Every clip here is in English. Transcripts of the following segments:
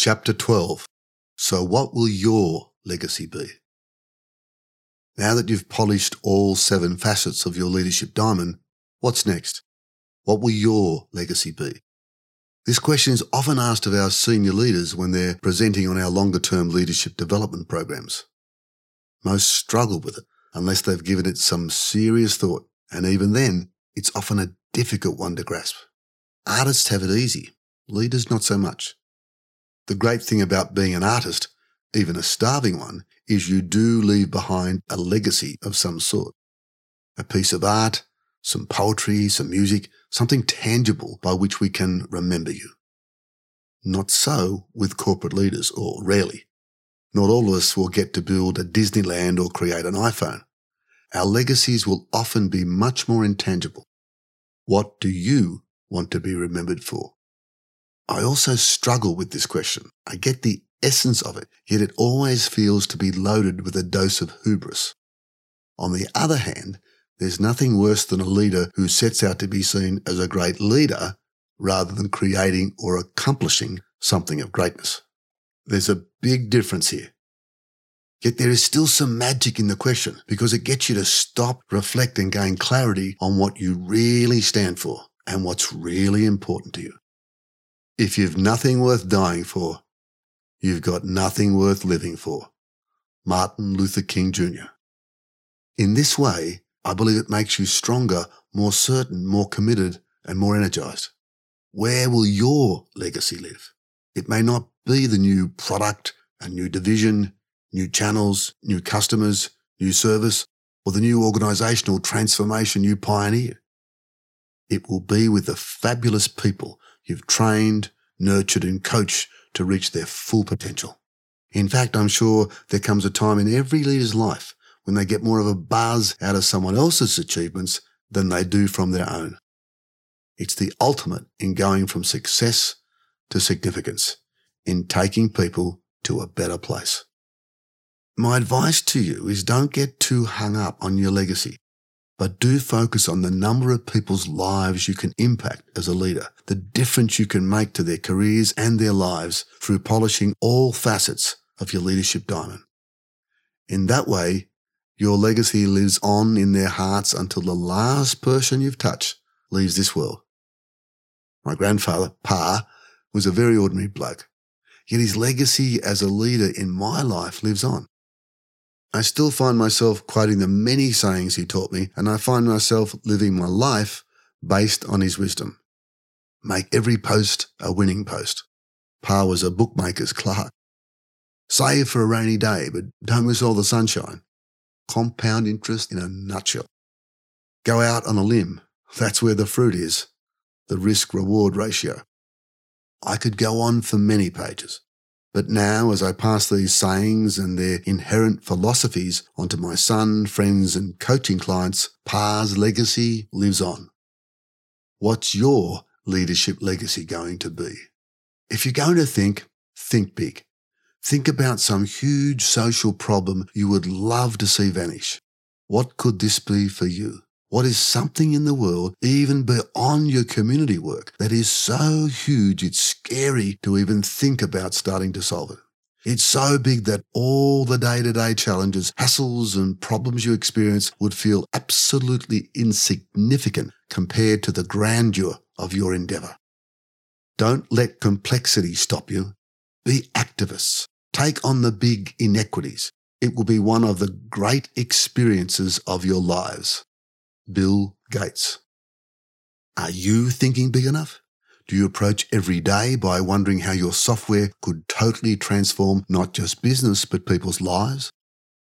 Chapter 12. So, what will your legacy be? Now that you've polished all seven facets of your leadership diamond, what's next? What will your legacy be? This question is often asked of our senior leaders when they're presenting on our longer term leadership development programs. Most struggle with it unless they've given it some serious thought, and even then, it's often a difficult one to grasp. Artists have it easy, leaders not so much. The great thing about being an artist, even a starving one, is you do leave behind a legacy of some sort. A piece of art, some poetry, some music, something tangible by which we can remember you. Not so with corporate leaders, or rarely. Not all of us will get to build a Disneyland or create an iPhone. Our legacies will often be much more intangible. What do you want to be remembered for? I also struggle with this question. I get the essence of it, yet it always feels to be loaded with a dose of hubris. On the other hand, there's nothing worse than a leader who sets out to be seen as a great leader rather than creating or accomplishing something of greatness. There's a big difference here. Yet there is still some magic in the question because it gets you to stop, reflect and gain clarity on what you really stand for and what's really important to you. If you've nothing worth dying for, you've got nothing worth living for. Martin Luther King Jr. In this way, I believe it makes you stronger, more certain, more committed, and more energized. Where will your legacy live? It may not be the new product, a new division, new channels, new customers, new service, or the new organizational transformation you pioneer. It will be with the fabulous people you've trained, nurtured and coached to reach their full potential. In fact, I'm sure there comes a time in every leader's life when they get more of a buzz out of someone else's achievements than they do from their own. It's the ultimate in going from success to significance, in taking people to a better place. My advice to you is don't get too hung up on your legacy but do focus on the number of people's lives you can impact as a leader, the difference you can make to their careers and their lives through polishing all facets of your leadership diamond. In that way, your legacy lives on in their hearts until the last person you've touched leaves this world. My grandfather, Pa, was a very ordinary bloke, yet his legacy as a leader in my life lives on. I still find myself quoting the many sayings he taught me, and I find myself living my life based on his wisdom. Make every post a winning post. Pa was a bookmaker's clerk. Save for a rainy day, but don't miss all the sunshine. Compound interest in a nutshell. Go out on a limb. That's where the fruit is. The risk reward ratio. I could go on for many pages. But now, as I pass these sayings and their inherent philosophies onto my son, friends, and coaching clients, Pa's legacy lives on. What's your leadership legacy going to be? If you're going to think, think big. Think about some huge social problem you would love to see vanish. What could this be for you? What is something in the world, even beyond your community work, that is so huge it's scary to even think about starting to solve it? It's so big that all the day to day challenges, hassles, and problems you experience would feel absolutely insignificant compared to the grandeur of your endeavor. Don't let complexity stop you. Be activists. Take on the big inequities. It will be one of the great experiences of your lives. Bill Gates. Are you thinking big enough? Do you approach every day by wondering how your software could totally transform not just business, but people's lives?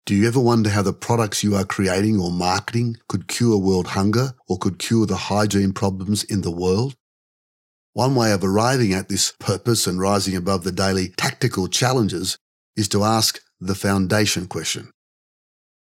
Do you ever wonder how the products you are creating or marketing could cure world hunger or could cure the hygiene problems in the world? One way of arriving at this purpose and rising above the daily tactical challenges is to ask the foundation question.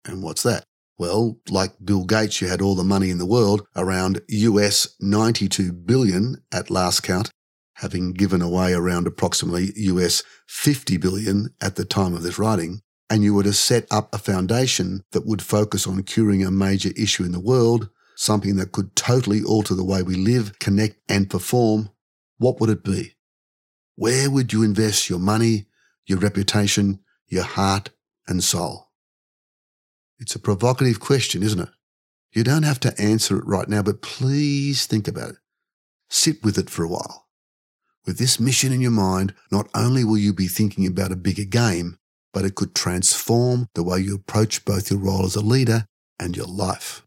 And what's that? Well, like Bill Gates, you had all the money in the world, around US 92 billion at last count, having given away around approximately US 50 billion at the time of this writing. And you were to set up a foundation that would focus on curing a major issue in the world, something that could totally alter the way we live, connect, and perform. What would it be? Where would you invest your money, your reputation, your heart and soul? It's a provocative question, isn't it? You don't have to answer it right now, but please think about it. Sit with it for a while. With this mission in your mind, not only will you be thinking about a bigger game, but it could transform the way you approach both your role as a leader and your life.